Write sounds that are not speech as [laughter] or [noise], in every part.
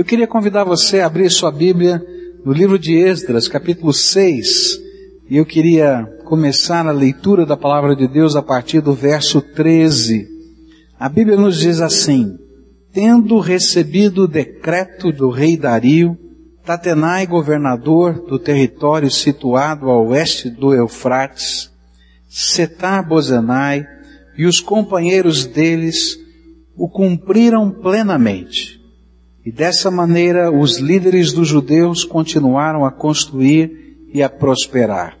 Eu queria convidar você a abrir sua Bíblia no livro de Esdras, capítulo 6, e eu queria começar a leitura da palavra de Deus a partir do verso 13. A Bíblia nos diz assim: Tendo recebido o decreto do rei Dario, Tatenai, governador do território situado a oeste do Eufrates, Setar Bozenai e os companheiros deles o cumpriram plenamente. E dessa maneira os líderes dos judeus continuaram a construir e a prosperar.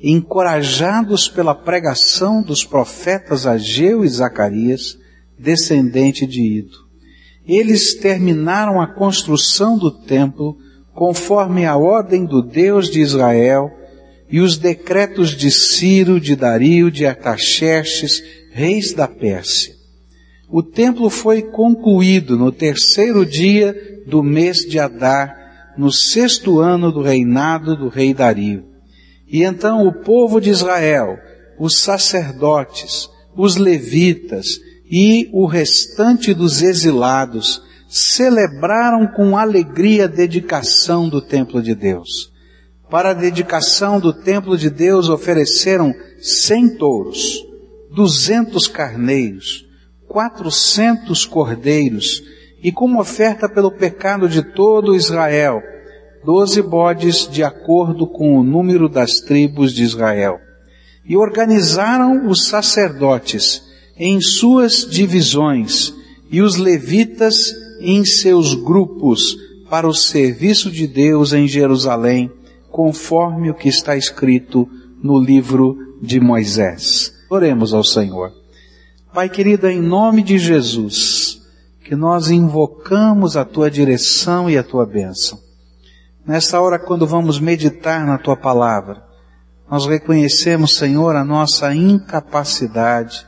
Encorajados pela pregação dos profetas Ageu e Zacarias, descendente de Ido. Eles terminaram a construção do templo conforme a ordem do Deus de Israel e os decretos de Ciro, de Dario, de Artaxerxes, reis da Pérsia. O templo foi concluído no terceiro dia do mês de Adar, no sexto ano do reinado do rei Dario. E então o povo de Israel, os sacerdotes, os levitas e o restante dos exilados celebraram com alegria a dedicação do templo de Deus. Para a dedicação do templo de Deus ofereceram cem touros, duzentos carneiros, quatrocentos cordeiros e como oferta pelo pecado de todo Israel, doze bodes de acordo com o número das tribos de Israel. E organizaram os sacerdotes em suas divisões e os levitas em seus grupos para o serviço de Deus em Jerusalém, conforme o que está escrito no livro de Moisés. Oremos ao Senhor. Pai querido, em nome de Jesus, que nós invocamos a tua direção e a tua bênção. Nesta hora, quando vamos meditar na tua palavra, nós reconhecemos, Senhor, a nossa incapacidade,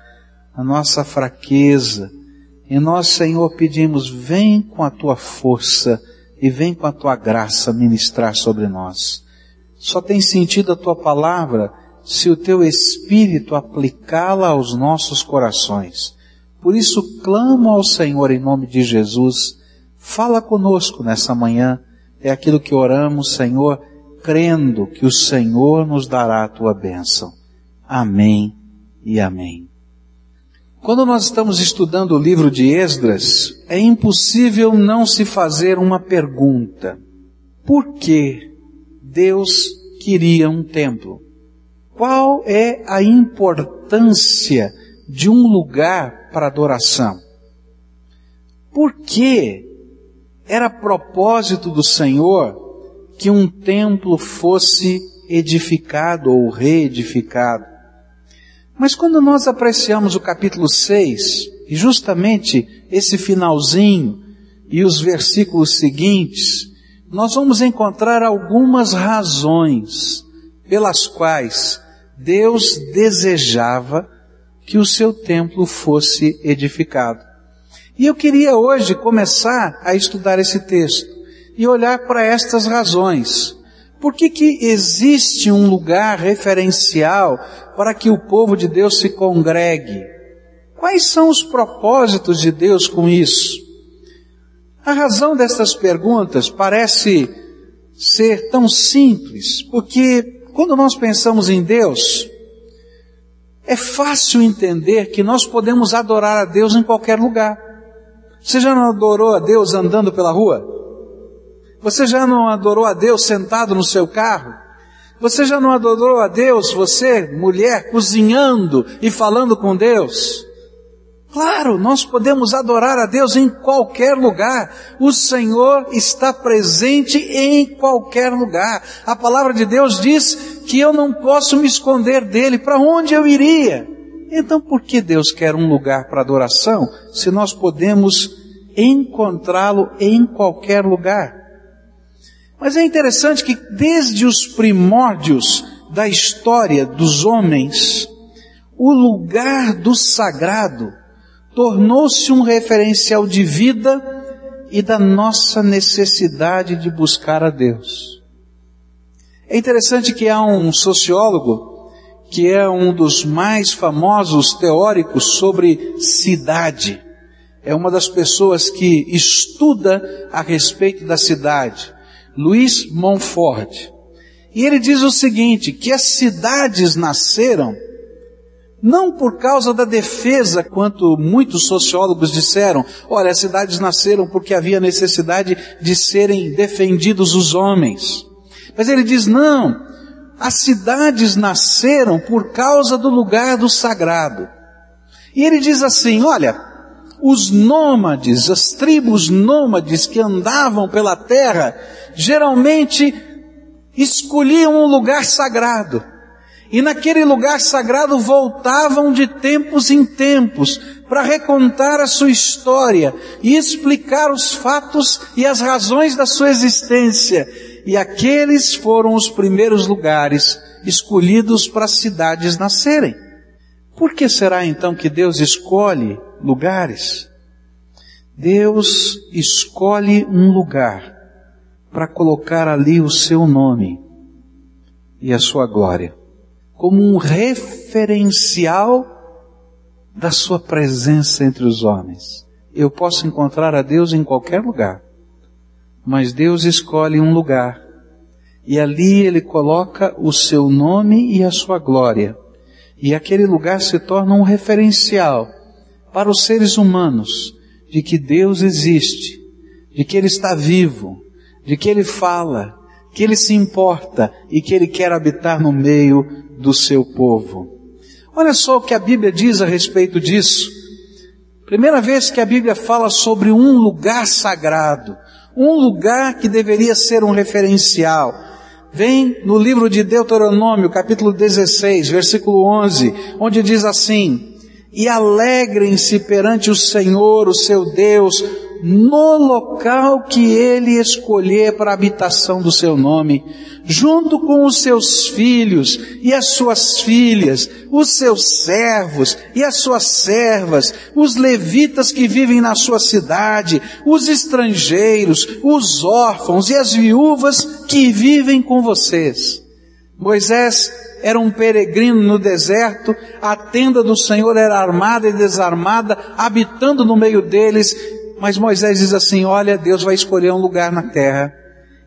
a nossa fraqueza, e nós, Senhor, pedimos, vem com a tua força e vem com a tua graça ministrar sobre nós. Só tem sentido a tua palavra se o teu Espírito aplicá-la aos nossos corações. Por isso clamo ao Senhor em nome de Jesus, fala conosco nessa manhã, é aquilo que oramos, Senhor, crendo que o Senhor nos dará a tua bênção. Amém e amém. Quando nós estamos estudando o livro de Esdras, é impossível não se fazer uma pergunta. Por que Deus queria um templo? Qual é a importância de um lugar para adoração? Por que era propósito do Senhor que um templo fosse edificado ou reedificado? Mas quando nós apreciamos o capítulo 6, e justamente esse finalzinho e os versículos seguintes, nós vamos encontrar algumas razões pelas quais Deus desejava que o seu templo fosse edificado. E eu queria hoje começar a estudar esse texto e olhar para estas razões. Por que que existe um lugar referencial para que o povo de Deus se congregue? Quais são os propósitos de Deus com isso? A razão destas perguntas parece ser tão simples, porque quando nós pensamos em Deus, é fácil entender que nós podemos adorar a Deus em qualquer lugar. Você já não adorou a Deus andando pela rua? Você já não adorou a Deus sentado no seu carro? Você já não adorou a Deus, você, mulher, cozinhando e falando com Deus? Claro, nós podemos adorar a Deus em qualquer lugar. O Senhor está presente em qualquer lugar. A palavra de Deus diz que eu não posso me esconder dele. Para onde eu iria? Então, por que Deus quer um lugar para adoração se nós podemos encontrá-lo em qualquer lugar? Mas é interessante que desde os primórdios da história dos homens, o lugar do sagrado tornou-se um referencial de vida e da nossa necessidade de buscar a Deus. É interessante que há um sociólogo que é um dos mais famosos teóricos sobre cidade. é uma das pessoas que estuda a respeito da cidade, Luiz Montfort. E ele diz o seguinte, que as cidades nasceram não por causa da defesa, quanto muitos sociólogos disseram, olha, as cidades nasceram porque havia necessidade de serem defendidos os homens. Mas ele diz, não, as cidades nasceram por causa do lugar do sagrado. E ele diz assim, olha, os nômades, as tribos nômades que andavam pela terra, geralmente escolhiam um lugar sagrado. E naquele lugar sagrado voltavam de tempos em tempos para recontar a sua história e explicar os fatos e as razões da sua existência. E aqueles foram os primeiros lugares escolhidos para as cidades nascerem. Por que será então que Deus escolhe lugares? Deus escolhe um lugar para colocar ali o seu nome e a sua glória como um referencial da sua presença entre os homens. Eu posso encontrar a Deus em qualquer lugar, mas Deus escolhe um lugar e ali ele coloca o seu nome e a sua glória. E aquele lugar se torna um referencial para os seres humanos de que Deus existe, de que Ele está vivo, de que Ele fala, que Ele se importa e que Ele quer habitar no meio do seu povo. Olha só o que a Bíblia diz a respeito disso. Primeira vez que a Bíblia fala sobre um lugar sagrado, um lugar que deveria ser um referencial. Vem no livro de Deuteronômio, capítulo 16, versículo 11, onde diz assim: E alegrem-se perante o Senhor, o seu Deus, no local que ele escolher para a habitação do seu nome, junto com os seus filhos e as suas filhas, os seus servos e as suas servas, os levitas que vivem na sua cidade, os estrangeiros, os órfãos e as viúvas que vivem com vocês. Moisés era um peregrino no deserto, a tenda do Senhor era armada e desarmada, habitando no meio deles, mas Moisés diz assim: Olha, Deus vai escolher um lugar na terra,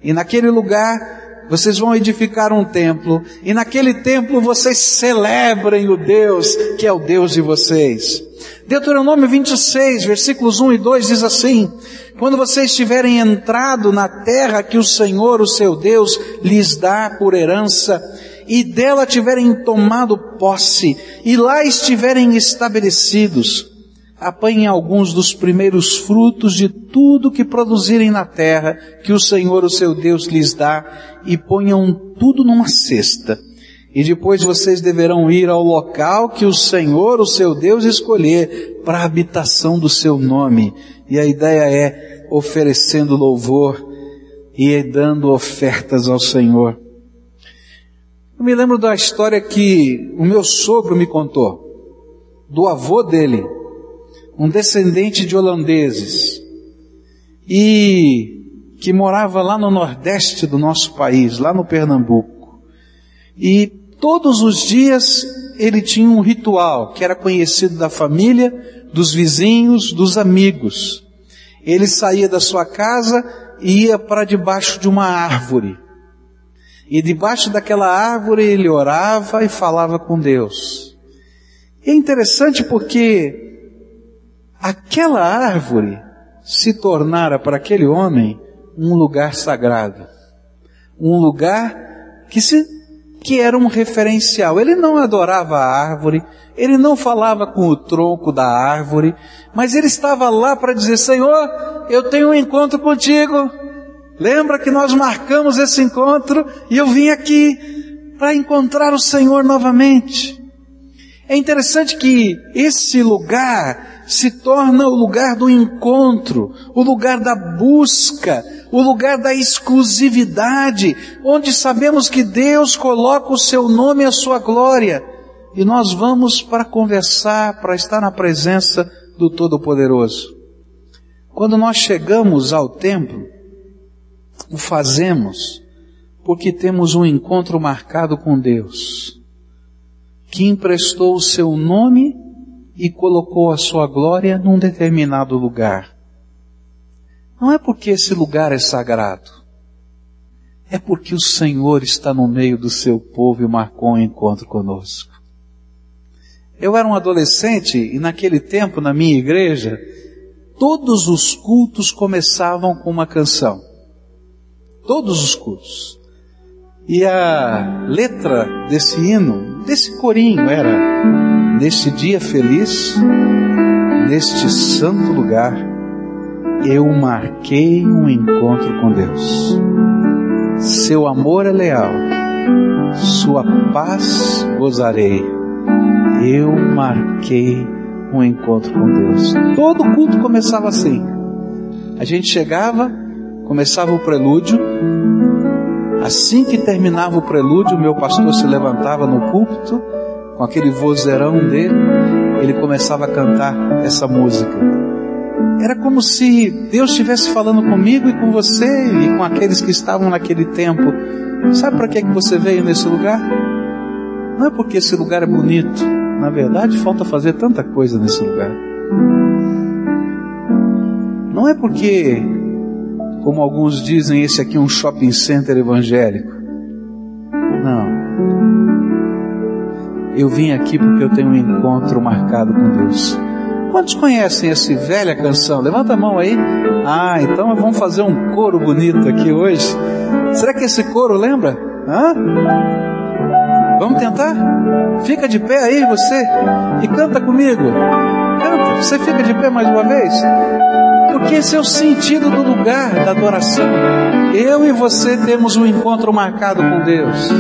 e naquele lugar vocês vão edificar um templo, e naquele templo vocês celebrem o Deus que é o Deus de vocês. Deuteronômio 26, versículos 1 e 2 diz assim: Quando vocês tiverem entrado na terra que o Senhor, o seu Deus, lhes dá por herança, e dela tiverem tomado posse, e lá estiverem estabelecidos, apanhem alguns dos primeiros frutos de tudo que produzirem na terra, que o Senhor, o seu Deus, lhes dá, e ponham tudo numa cesta. E depois vocês deverão ir ao local que o Senhor, o seu Deus, escolher para a habitação do seu nome. E a ideia é oferecendo louvor e dando ofertas ao Senhor. Eu me lembro da história que o meu sogro me contou, do avô dele, um descendente de holandeses e que morava lá no nordeste do nosso país, lá no Pernambuco. E todos os dias ele tinha um ritual que era conhecido da família, dos vizinhos, dos amigos. Ele saía da sua casa e ia para debaixo de uma árvore. E debaixo daquela árvore ele orava e falava com Deus. E é interessante porque aquela árvore se tornara para aquele homem um lugar sagrado, um lugar que se que era um referencial. Ele não adorava a árvore, ele não falava com o tronco da árvore, mas ele estava lá para dizer: Senhor, eu tenho um encontro contigo. Lembra que nós marcamos esse encontro e eu vim aqui para encontrar o Senhor novamente. É interessante que esse lugar se torna o lugar do encontro, o lugar da busca, o lugar da exclusividade, onde sabemos que Deus coloca o seu nome e a sua glória, e nós vamos para conversar, para estar na presença do Todo-Poderoso. Quando nós chegamos ao templo, o fazemos porque temos um encontro marcado com Deus, que emprestou o seu nome e colocou a sua glória num determinado lugar. Não é porque esse lugar é sagrado. É porque o Senhor está no meio do seu povo e marcou um encontro conosco. Eu era um adolescente e naquele tempo na minha igreja, todos os cultos começavam com uma canção. Todos os cultos. E a letra desse hino, desse corinho era neste dia feliz, neste santo lugar, eu marquei um encontro com Deus. Seu amor é leal, sua paz gozarei. Eu marquei um encontro com Deus. Todo culto começava assim. A gente chegava, começava o prelúdio. Assim que terminava o prelúdio, meu pastor se levantava no púlpito com aquele vozeirão dele, ele começava a cantar essa música. Era como se Deus estivesse falando comigo e com você e com aqueles que estavam naquele tempo. Sabe para que, que você veio nesse lugar? Não é porque esse lugar é bonito. Na verdade, falta fazer tanta coisa nesse lugar. Não é porque, como alguns dizem, esse aqui é um shopping center evangélico. Não eu vim aqui porque eu tenho um encontro marcado com Deus. Quantos conhecem essa velha canção? Levanta a mão aí. Ah, então vamos fazer um coro bonito aqui hoje. Será que esse coro lembra? Hã? Vamos tentar? Fica de pé aí você e canta comigo. Canta. Você fica de pé mais uma vez? Porque esse é o sentido do lugar da adoração. Eu e você temos um encontro marcado com Deus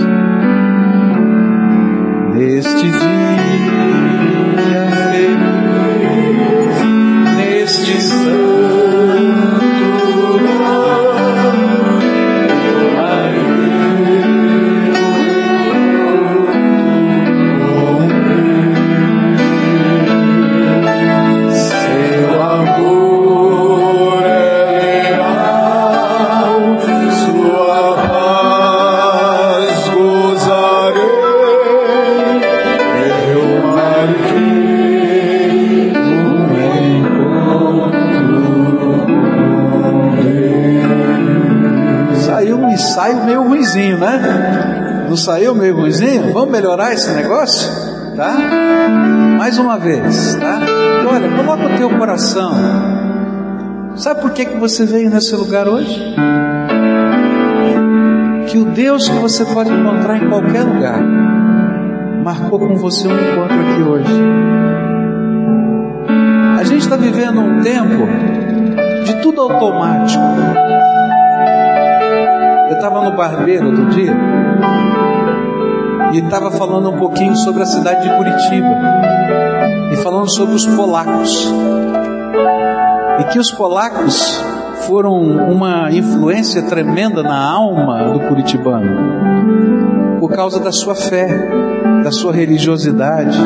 neste dia feliz, neste saiu ruimzinho? Vamos melhorar esse negócio? Tá? Mais uma vez, tá? Olha, coloca o teu coração. Sabe por que, que você veio nesse lugar hoje? Que o Deus que você pode encontrar em qualquer lugar marcou com você um encontro aqui hoje. A gente está vivendo um tempo de tudo automático. Eu estava no barbeiro outro dia e estava falando um pouquinho sobre a cidade de Curitiba e falando sobre os polacos. E que os polacos foram uma influência tremenda na alma do curitibano por causa da sua fé, da sua religiosidade,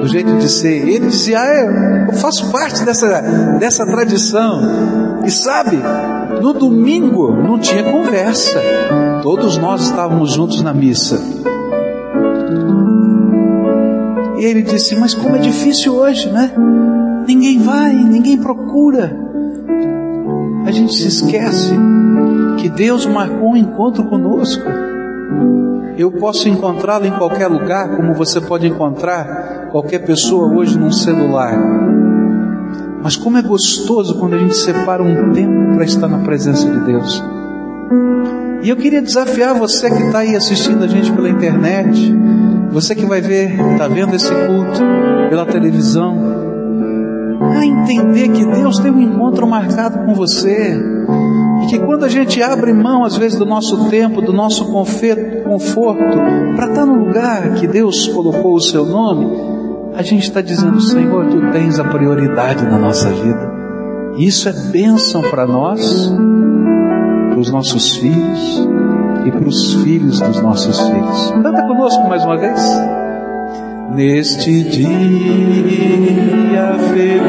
do jeito de ser. Ele dizia: ah, Eu faço parte dessa, dessa tradição. E sabe, no domingo não tinha conversa, todos nós estávamos juntos na missa. E ele disse: Mas como é difícil hoje, né? Ninguém vai, ninguém procura. A gente se esquece que Deus marcou um encontro conosco. Eu posso encontrá-lo em qualquer lugar, como você pode encontrar qualquer pessoa hoje num celular. Mas como é gostoso quando a gente separa um tempo para estar na presença de Deus. E eu queria desafiar você que está aí assistindo a gente pela internet, você que vai ver, está vendo esse culto pela televisão, a entender que Deus tem um encontro marcado com você. E que quando a gente abre mão, às vezes, do nosso tempo, do nosso conforto, para estar tá no lugar que Deus colocou o seu nome, a gente está dizendo, Senhor, tu tens a prioridade na nossa vida. Isso é bênção para nós, para os nossos filhos, e para os filhos dos nossos filhos. Canta conosco mais uma vez. Neste dia feliz,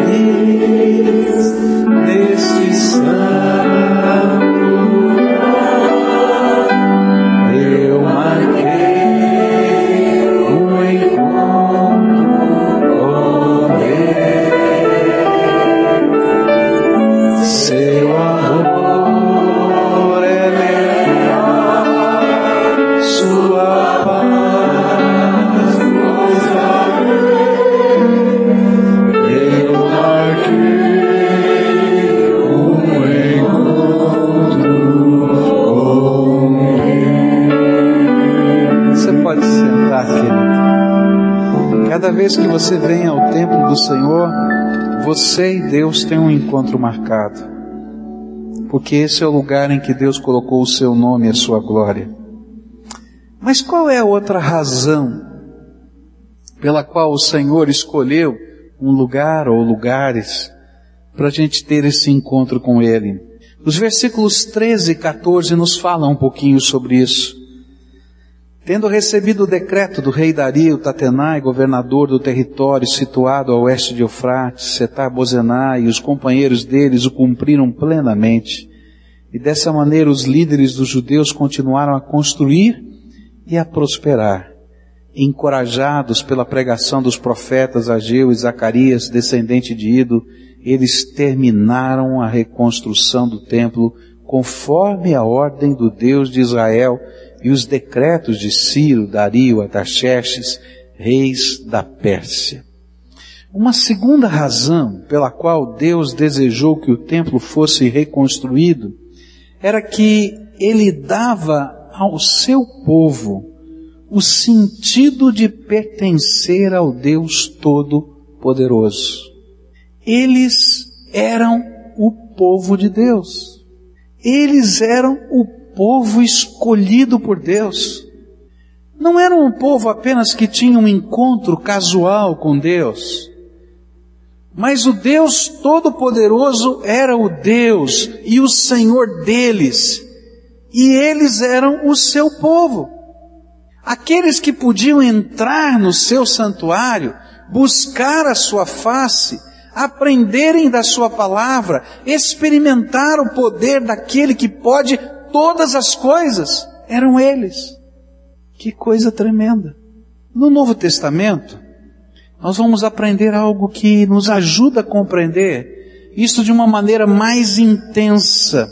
Deus têm um encontro marcado. Porque esse é o lugar em que Deus colocou o seu nome e a sua glória. Mas qual é a outra razão pela qual o Senhor escolheu um lugar ou lugares para a gente ter esse encontro com Ele? Os versículos 13 e 14 nos falam um pouquinho sobre isso. Tendo recebido o decreto do rei Dario Tatenai, governador do território situado a oeste de Eufrates, Setar Bozenai e os companheiros deles o cumpriram plenamente. E dessa maneira os líderes dos judeus continuaram a construir e a prosperar, encorajados pela pregação dos profetas Ageu e Zacarias, descendente de Ido, eles terminaram a reconstrução do templo conforme a ordem do Deus de Israel e os decretos de Ciro, Dario, Ataxerxes, reis da Pérsia. Uma segunda razão pela qual Deus desejou que o templo fosse reconstruído era que ele dava ao seu povo o sentido de pertencer ao Deus Todo-Poderoso. Eles eram o povo de Deus. Eles eram o povo escolhido por Deus. Não era um povo apenas que tinha um encontro casual com Deus. Mas o Deus Todo-Poderoso era o Deus e o Senhor deles. E eles eram o seu povo. Aqueles que podiam entrar no seu santuário, buscar a sua face, aprenderem da sua palavra, experimentar o poder daquele que pode todas as coisas, eram eles. Que coisa tremenda. No Novo Testamento, nós vamos aprender algo que nos ajuda a compreender isso de uma maneira mais intensa.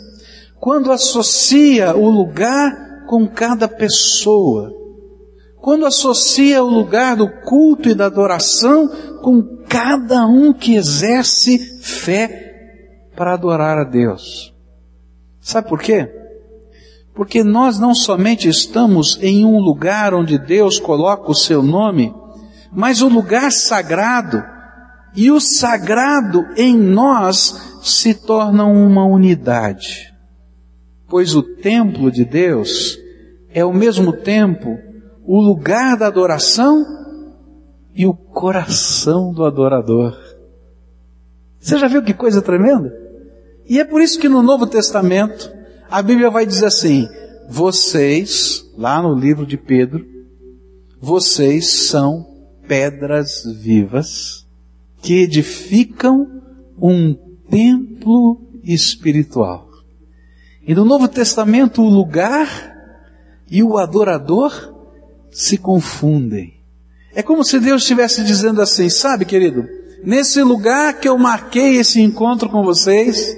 Quando associa o lugar com cada pessoa. Quando associa o lugar do culto e da adoração com cada um que exerce fé para adorar a Deus. Sabe por quê? Porque nós não somente estamos em um lugar onde Deus coloca o seu nome, mas o lugar sagrado e o sagrado em nós se tornam uma unidade. Pois o templo de Deus é ao mesmo tempo o lugar da adoração e o coração do adorador. Você já viu que coisa tremenda? E é por isso que no Novo Testamento a Bíblia vai dizer assim: vocês, lá no livro de Pedro, vocês são pedras vivas que edificam um templo espiritual. E no Novo Testamento o lugar e o adorador se confundem. É como se Deus estivesse dizendo assim, sabe querido, nesse lugar que eu marquei esse encontro com vocês,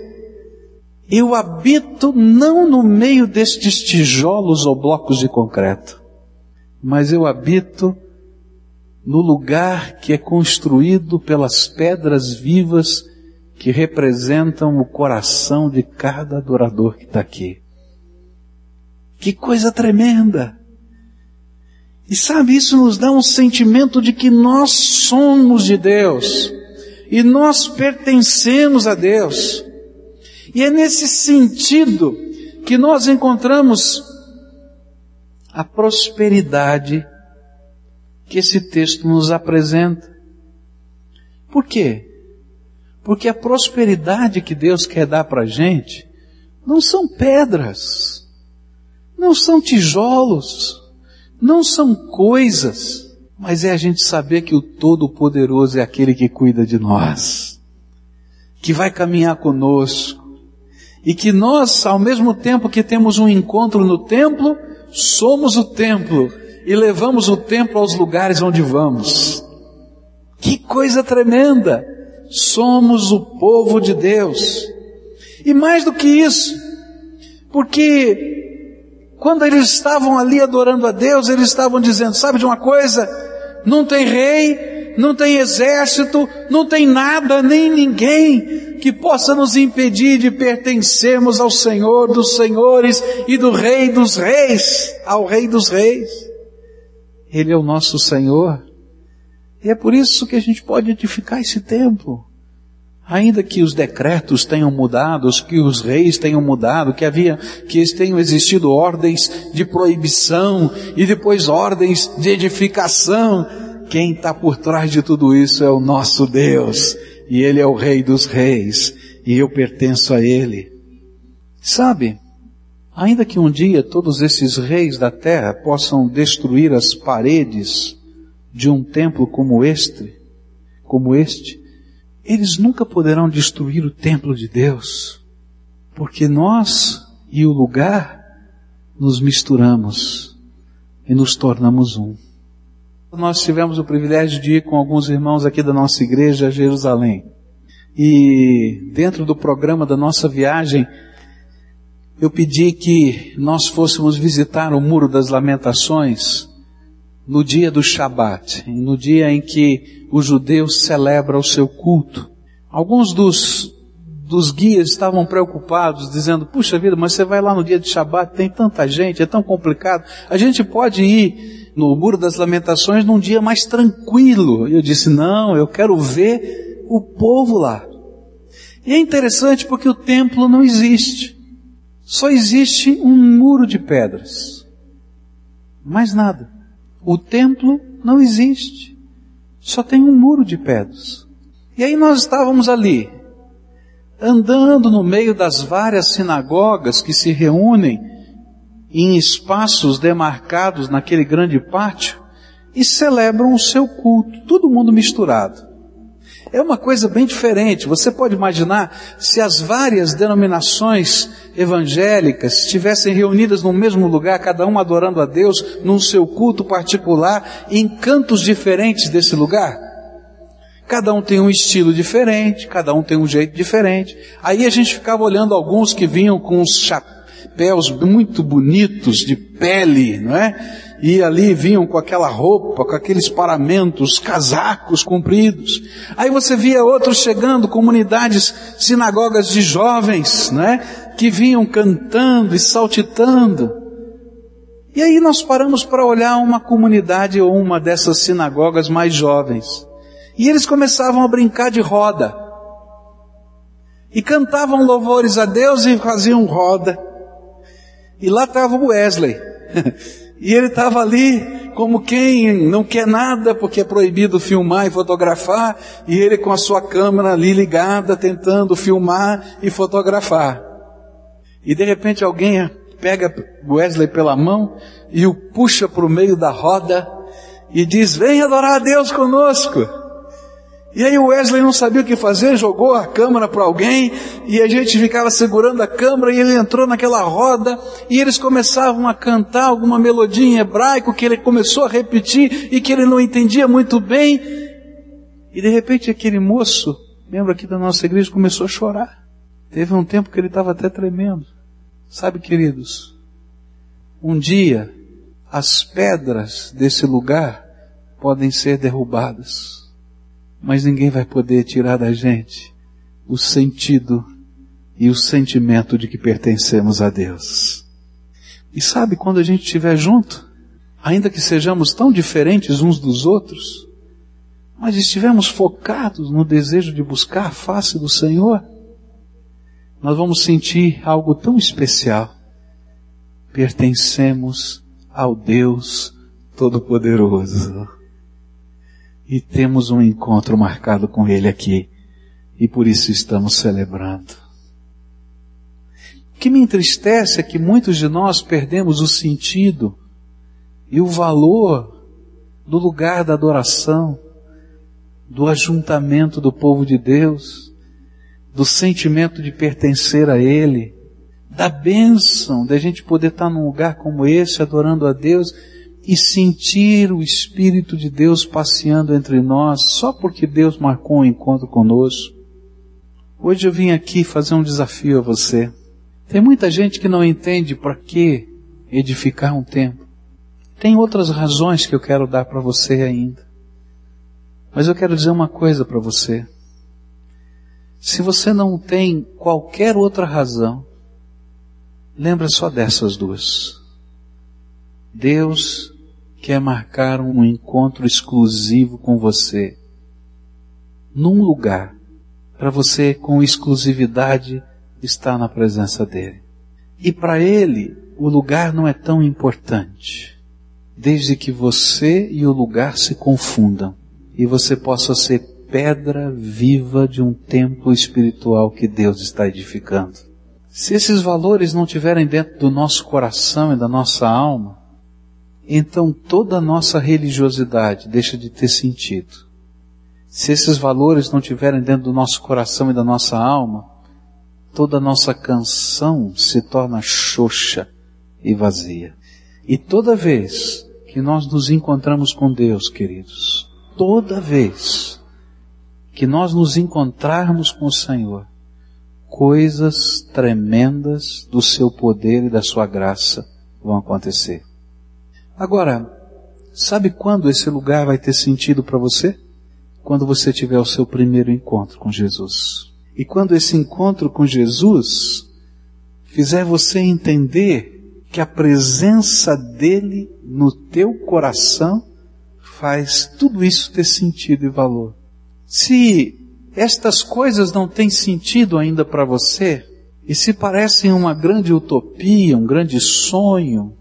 eu habito não no meio destes tijolos ou blocos de concreto, mas eu habito no lugar que é construído pelas pedras vivas que representam o coração de cada adorador que está aqui. Que coisa tremenda! E sabe, isso nos dá um sentimento de que nós somos de Deus e nós pertencemos a Deus. E é nesse sentido que nós encontramos a prosperidade que esse texto nos apresenta. Por quê? Porque a prosperidade que Deus quer dar para a gente não são pedras, não são tijolos, não são coisas, mas é a gente saber que o Todo-Poderoso é aquele que cuida de nós, que vai caminhar conosco, e que nós, ao mesmo tempo que temos um encontro no templo, somos o templo e levamos o templo aos lugares onde vamos. Que coisa tremenda! Somos o povo de Deus. E mais do que isso, porque quando eles estavam ali adorando a Deus, eles estavam dizendo, sabe de uma coisa? Não tem rei, não tem exército, não tem nada, nem ninguém que possa nos impedir de pertencermos ao Senhor dos Senhores e do Rei dos Reis, ao Rei dos Reis. Ele é o nosso Senhor E é por isso que a gente pode edificar esse templo. Ainda que os decretos tenham mudado, que os reis tenham mudado, que havia, que tenham existido ordens de proibição e depois ordens de edificação, quem está por trás de tudo isso é o nosso Deus, e Ele é o Rei dos Reis, e eu pertenço a Ele. Sabe, ainda que um dia todos esses reis da terra possam destruir as paredes de um templo como este, como este, eles nunca poderão destruir o templo de Deus, porque nós e o lugar nos misturamos e nos tornamos um. Nós tivemos o privilégio de ir com alguns irmãos aqui da nossa igreja a Jerusalém. E dentro do programa da nossa viagem, eu pedi que nós fôssemos visitar o Muro das Lamentações no dia do Shabat, no dia em que o judeu celebra o seu culto. Alguns dos, dos guias estavam preocupados, dizendo, puxa vida, mas você vai lá no dia de Shabat, tem tanta gente, é tão complicado. A gente pode ir no Muro das Lamentações num dia mais tranquilo. E eu disse, não, eu quero ver o povo lá. E é interessante porque o templo não existe. Só existe um muro de pedras. Mais nada. O templo não existe. Só tem um muro de pedras. E aí nós estávamos ali, andando no meio das várias sinagogas que se reúnem em espaços demarcados naquele grande pátio e celebram o seu culto, todo mundo misturado. É uma coisa bem diferente. Você pode imaginar se as várias denominações evangélicas estivessem reunidas no mesmo lugar, cada uma adorando a Deus num seu culto particular, em cantos diferentes desse lugar. Cada um tem um estilo diferente, cada um tem um jeito diferente. Aí a gente ficava olhando alguns que vinham com uns chapéus muito bonitos de pele, não é? e ali vinham com aquela roupa, com aqueles paramentos, casacos compridos. Aí você via outros chegando, comunidades, sinagogas de jovens, né? Que vinham cantando e saltitando. E aí nós paramos para olhar uma comunidade ou uma dessas sinagogas mais jovens. E eles começavam a brincar de roda. E cantavam louvores a Deus e faziam roda. E lá estava o Wesley. [laughs] E ele estava ali como quem não quer nada porque é proibido filmar e fotografar, e ele com a sua câmera ali ligada tentando filmar e fotografar. E de repente alguém pega Wesley pela mão e o puxa para o meio da roda e diz: Vem adorar a Deus conosco. E aí o Wesley não sabia o que fazer, jogou a câmera para alguém e a gente ficava segurando a câmera e ele entrou naquela roda e eles começavam a cantar alguma melodia em hebraico que ele começou a repetir e que ele não entendia muito bem. E de repente aquele moço, membro aqui da nossa igreja, começou a chorar. Teve um tempo que ele estava até tremendo. Sabe, queridos, um dia as pedras desse lugar podem ser derrubadas mas ninguém vai poder tirar da gente o sentido e o sentimento de que pertencemos a Deus. E sabe quando a gente estiver junto, ainda que sejamos tão diferentes uns dos outros, mas estivermos focados no desejo de buscar a face do Senhor, nós vamos sentir algo tão especial. Pertencemos ao Deus Todo-Poderoso e temos um encontro marcado com Ele aqui e por isso estamos celebrando. O que me entristece é que muitos de nós perdemos o sentido e o valor do lugar da adoração, do ajuntamento do povo de Deus, do sentimento de pertencer a Ele, da bênção de a gente poder estar num lugar como esse, adorando a Deus e sentir o Espírito de Deus passeando entre nós só porque Deus marcou um encontro conosco. Hoje eu vim aqui fazer um desafio a você. Tem muita gente que não entende para que edificar um templo. Tem outras razões que eu quero dar para você ainda. Mas eu quero dizer uma coisa para você. Se você não tem qualquer outra razão, lembra só dessas duas. Deus quer marcar um encontro exclusivo com você. Num lugar, para você com exclusividade estar na presença dele. E para ele, o lugar não é tão importante, desde que você e o lugar se confundam e você possa ser pedra viva de um templo espiritual que Deus está edificando. Se esses valores não estiverem dentro do nosso coração e da nossa alma, então toda a nossa religiosidade deixa de ter sentido. Se esses valores não estiverem dentro do nosso coração e da nossa alma, toda a nossa canção se torna xoxa e vazia. E toda vez que nós nos encontramos com Deus, queridos, toda vez que nós nos encontrarmos com o Senhor, coisas tremendas do seu poder e da sua graça vão acontecer. Agora, sabe quando esse lugar vai ter sentido para você? Quando você tiver o seu primeiro encontro com Jesus. E quando esse encontro com Jesus fizer você entender que a presença dele no teu coração faz tudo isso ter sentido e valor. Se estas coisas não têm sentido ainda para você, e se parecem uma grande utopia, um grande sonho,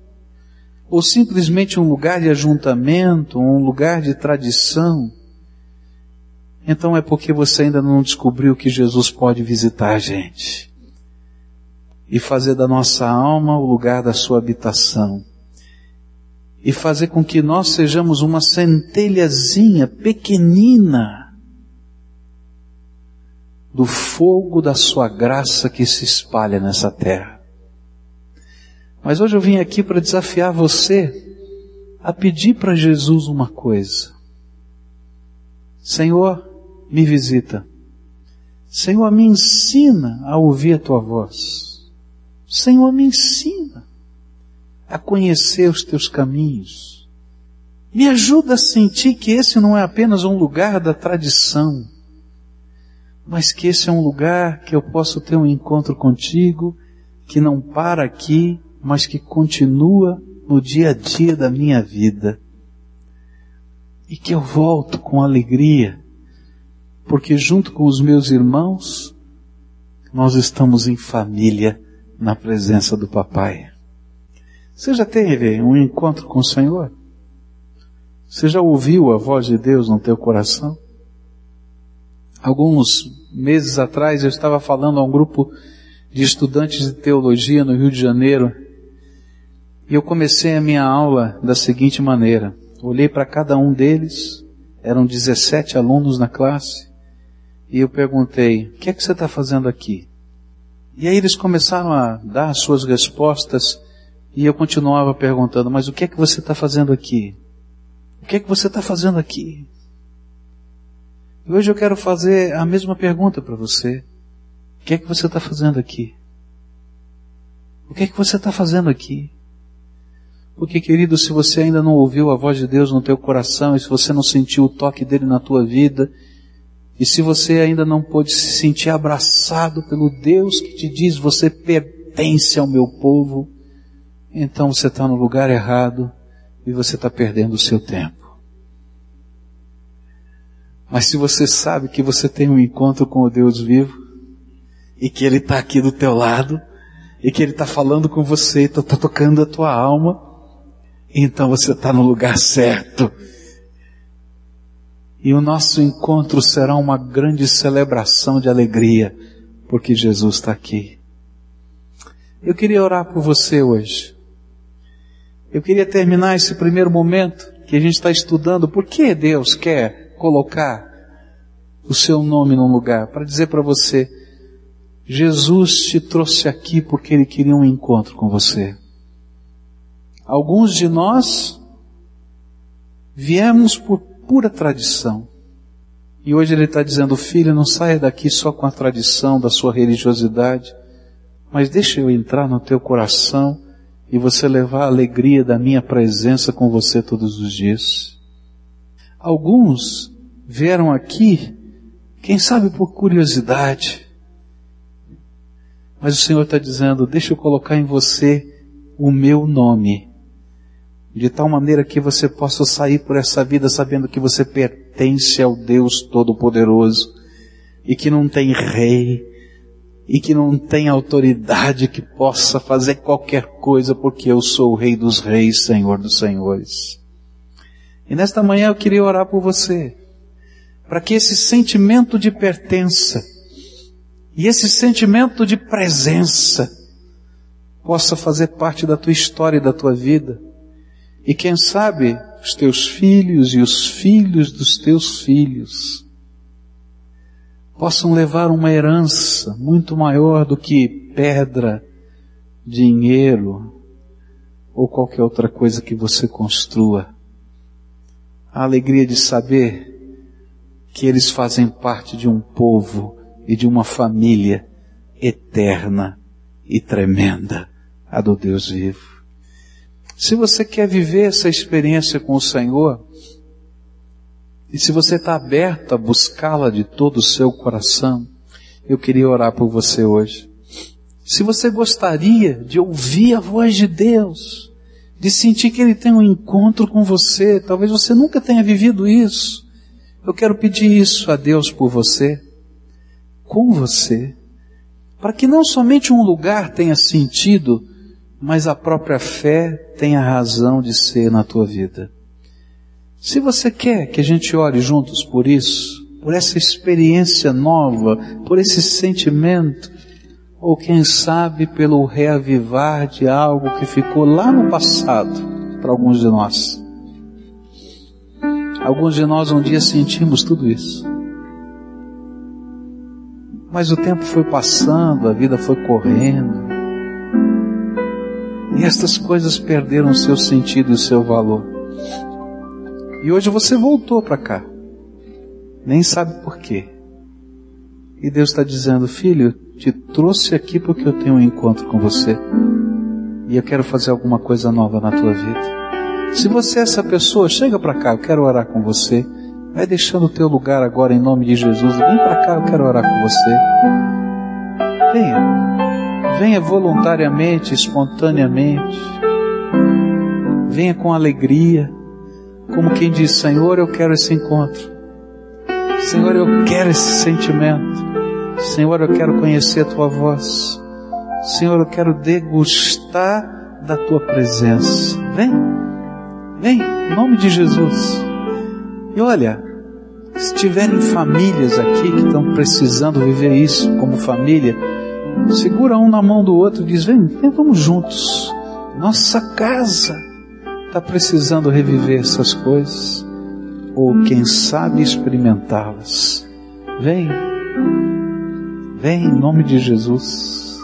ou simplesmente um lugar de ajuntamento, um lugar de tradição, então é porque você ainda não descobriu que Jesus pode visitar a gente e fazer da nossa alma o lugar da sua habitação e fazer com que nós sejamos uma centelhazinha pequenina do fogo da sua graça que se espalha nessa terra. Mas hoje eu vim aqui para desafiar você a pedir para Jesus uma coisa. Senhor, me visita. Senhor, me ensina a ouvir a tua voz. Senhor, me ensina a conhecer os teus caminhos. Me ajuda a sentir que esse não é apenas um lugar da tradição, mas que esse é um lugar que eu posso ter um encontro contigo, que não para aqui, mas que continua no dia a dia da minha vida. E que eu volto com alegria porque junto com os meus irmãos, nós estamos em família na presença do Papai. Você já teve um encontro com o Senhor? Você já ouviu a voz de Deus no teu coração? Alguns meses atrás eu estava falando a um grupo de estudantes de teologia no Rio de Janeiro e eu comecei a minha aula da seguinte maneira. Olhei para cada um deles, eram 17 alunos na classe, e eu perguntei: o que é que você está fazendo aqui? E aí eles começaram a dar as suas respostas e eu continuava perguntando: mas o que é que você está fazendo aqui? O que é que você está fazendo aqui? E hoje eu quero fazer a mesma pergunta para você. O que é que você está fazendo aqui? O que é que você está fazendo aqui? Porque, querido, se você ainda não ouviu a voz de Deus no teu coração e se você não sentiu o toque dele na tua vida, e se você ainda não pôde se sentir abraçado pelo Deus que te diz você pertence ao meu povo, então você está no lugar errado e você está perdendo o seu tempo. Mas se você sabe que você tem um encontro com o Deus vivo e que Ele está aqui do teu lado e que Ele está falando com você, está tocando a tua alma, então você está no lugar certo e o nosso encontro será uma grande celebração de alegria, porque Jesus está aqui. Eu queria orar por você hoje. Eu queria terminar esse primeiro momento que a gente está estudando, por que Deus quer colocar o seu nome num lugar, para dizer para você, Jesus te trouxe aqui porque Ele queria um encontro com você. Alguns de nós viemos por pura tradição. E hoje ele está dizendo, filho, não saia daqui só com a tradição da sua religiosidade, mas deixa eu entrar no teu coração e você levar a alegria da minha presença com você todos os dias. Alguns vieram aqui, quem sabe por curiosidade, mas o Senhor está dizendo, deixa eu colocar em você o meu nome de tal maneira que você possa sair por essa vida sabendo que você pertence ao Deus Todo-Poderoso e que não tem rei e que não tem autoridade que possa fazer qualquer coisa porque eu sou o Rei dos Reis, Senhor dos Senhores. E nesta manhã eu queria orar por você, para que esse sentimento de pertença e esse sentimento de presença possa fazer parte da tua história e da tua vida. E quem sabe os teus filhos e os filhos dos teus filhos possam levar uma herança muito maior do que pedra, dinheiro ou qualquer outra coisa que você construa. A alegria de saber que eles fazem parte de um povo e de uma família eterna e tremenda a do Deus vivo. Se você quer viver essa experiência com o Senhor, e se você está aberto a buscá-la de todo o seu coração, eu queria orar por você hoje. Se você gostaria de ouvir a voz de Deus, de sentir que Ele tem um encontro com você, talvez você nunca tenha vivido isso, eu quero pedir isso a Deus por você, com você, para que não somente um lugar tenha sentido mas a própria fé tem a razão de ser na tua vida. Se você quer que a gente ore juntos por isso, por essa experiência nova, por esse sentimento, ou quem sabe pelo reavivar de algo que ficou lá no passado para alguns de nós. Alguns de nós um dia sentimos tudo isso. Mas o tempo foi passando, a vida foi correndo, e estas coisas perderam seu sentido e seu valor. E hoje você voltou para cá. Nem sabe por quê. E Deus está dizendo, filho, te trouxe aqui porque eu tenho um encontro com você. E eu quero fazer alguma coisa nova na tua vida. Se você é essa pessoa, chega para cá, eu quero orar com você. Vai deixando o teu lugar agora em nome de Jesus. Vem para cá, eu quero orar com você. Venha. Venha voluntariamente, espontaneamente. Venha com alegria, como quem diz: Senhor, eu quero esse encontro. Senhor, eu quero esse sentimento. Senhor, eu quero conhecer a tua voz. Senhor, eu quero degustar da tua presença. Vem, vem, em nome de Jesus. E olha, se tiverem famílias aqui que estão precisando viver isso como família, segura um na mão do outro e diz: vem, vem, vamos juntos. Nossa casa está precisando reviver essas coisas, ou quem sabe experimentá-las. Vem, vem em nome de Jesus.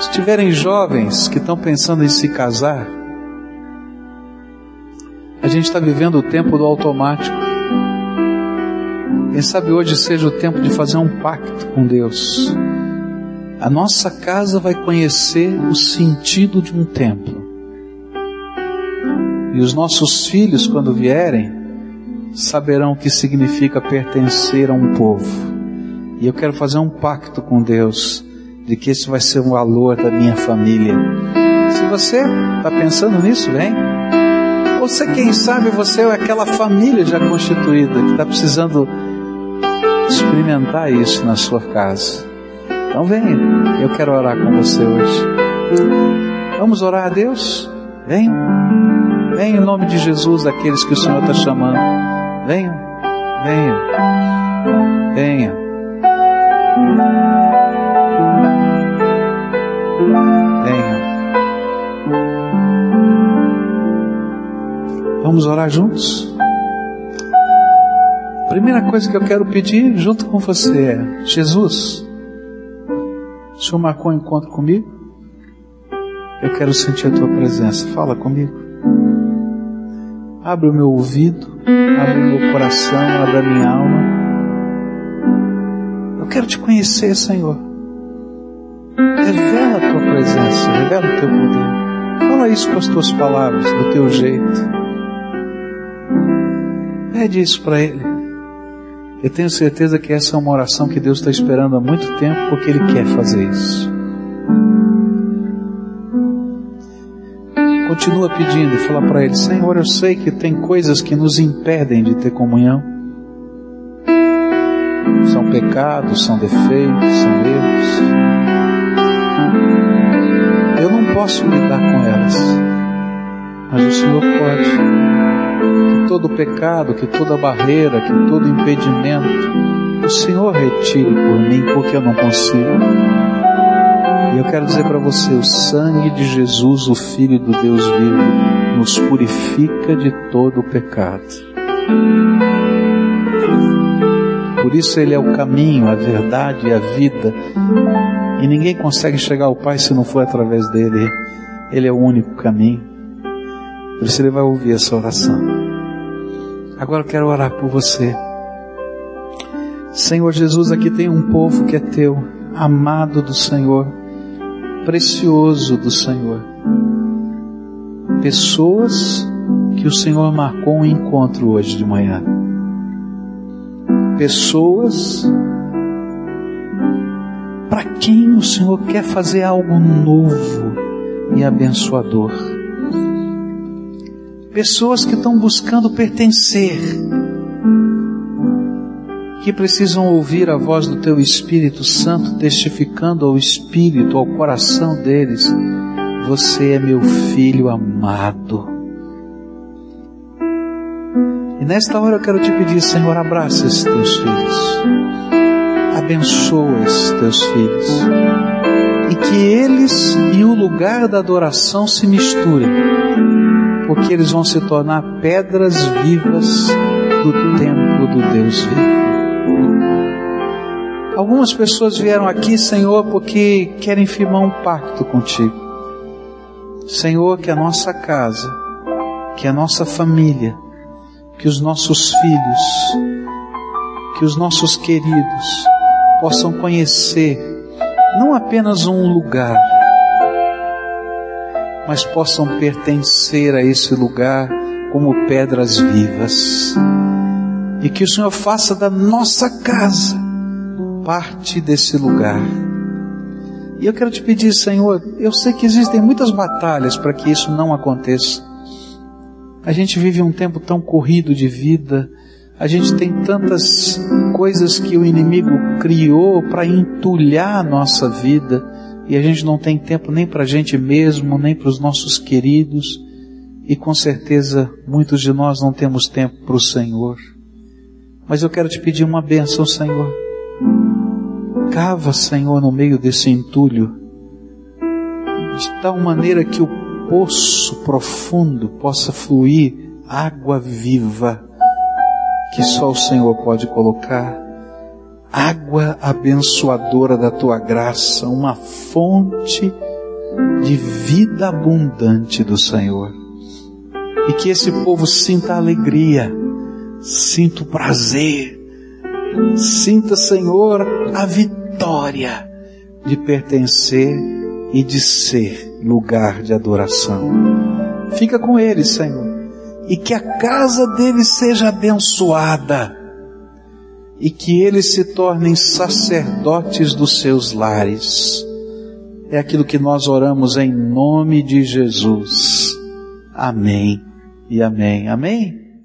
Se tiverem jovens que estão pensando em se casar, a gente está vivendo o tempo do automático. Quem sabe hoje seja o tempo de fazer um pacto com Deus. A nossa casa vai conhecer o sentido de um templo. E os nossos filhos, quando vierem, saberão o que significa pertencer a um povo. E eu quero fazer um pacto com Deus de que esse vai ser o valor da minha família. Se você está pensando nisso, vem. Você, quem sabe, você é aquela família já constituída que está precisando experimentar isso na sua casa. Então venha, eu quero orar com você hoje. Vamos orar a Deus? Venha. Venha em nome de Jesus, aqueles que o Senhor está chamando. Venha, venha, venha. Venha. Vamos orar juntos? Primeira coisa que eu quero pedir junto com você é: Jesus, o Senhor marcou um encontro comigo? Eu quero sentir a tua presença. Fala comigo. Abre o meu ouvido, abre o meu coração, abre a minha alma. Eu quero te conhecer, Senhor. Revela a tua presença, revela o teu poder. Fala isso com as tuas palavras, do teu jeito. Pede isso para Ele. Eu tenho certeza que essa é uma oração que Deus está esperando há muito tempo, porque Ele quer fazer isso. Continua pedindo e fala para Ele: Senhor, eu sei que tem coisas que nos impedem de ter comunhão. São pecados, são defeitos, são erros. Eu não posso lidar com elas, mas o Senhor pode. Todo pecado, que toda barreira, que todo impedimento, o Senhor retire por mim, porque eu não consigo. E eu quero dizer para você: o sangue de Jesus, o Filho do Deus vivo, nos purifica de todo o pecado. Por isso Ele é o caminho, a verdade e a vida. E ninguém consegue chegar ao Pai se não for através dele. Ele é o único caminho. Por isso Ele vai ouvir essa oração. Agora eu quero orar por você. Senhor Jesus, aqui tem um povo que é teu, amado do Senhor precioso do Senhor. Pessoas que o Senhor marcou um encontro hoje de manhã. Pessoas para quem o Senhor quer fazer algo novo e abençoador. Pessoas que estão buscando pertencer que precisam ouvir a voz do Teu Espírito Santo testificando ao Espírito, ao coração deles: Você é meu filho amado. E nesta hora eu quero te pedir, Senhor, abraça esses teus filhos, abençoa esses teus filhos, e que eles e o lugar da adoração se misturem, porque eles vão se tornar pedras vivas do templo do Deus vivo. Algumas pessoas vieram aqui, Senhor, porque querem firmar um pacto contigo. Senhor, que a nossa casa, que a nossa família, que os nossos filhos, que os nossos queridos possam conhecer não apenas um lugar, mas possam pertencer a esse lugar como pedras vivas. E que o Senhor faça da nossa casa parte desse lugar. E eu quero te pedir, Senhor, eu sei que existem muitas batalhas para que isso não aconteça. A gente vive um tempo tão corrido de vida, a gente tem tantas coisas que o inimigo criou para entulhar a nossa vida, e a gente não tem tempo nem para a gente mesmo, nem para os nossos queridos, e com certeza muitos de nós não temos tempo para o Senhor. Mas eu quero te pedir uma bênção, Senhor. Cava, Senhor, no meio desse entulho, de tal maneira que o poço profundo possa fluir água viva, que só o Senhor pode colocar, água abençoadora da tua graça, uma fonte de vida abundante do Senhor. E que esse povo sinta alegria, sinta o prazer, sinta, Senhor, a vitória de pertencer e de ser lugar de adoração. Fica com eles, Senhor, e que a casa deles seja abençoada e que eles se tornem sacerdotes dos seus lares. É aquilo que nós oramos em nome de Jesus. Amém e amém. Amém.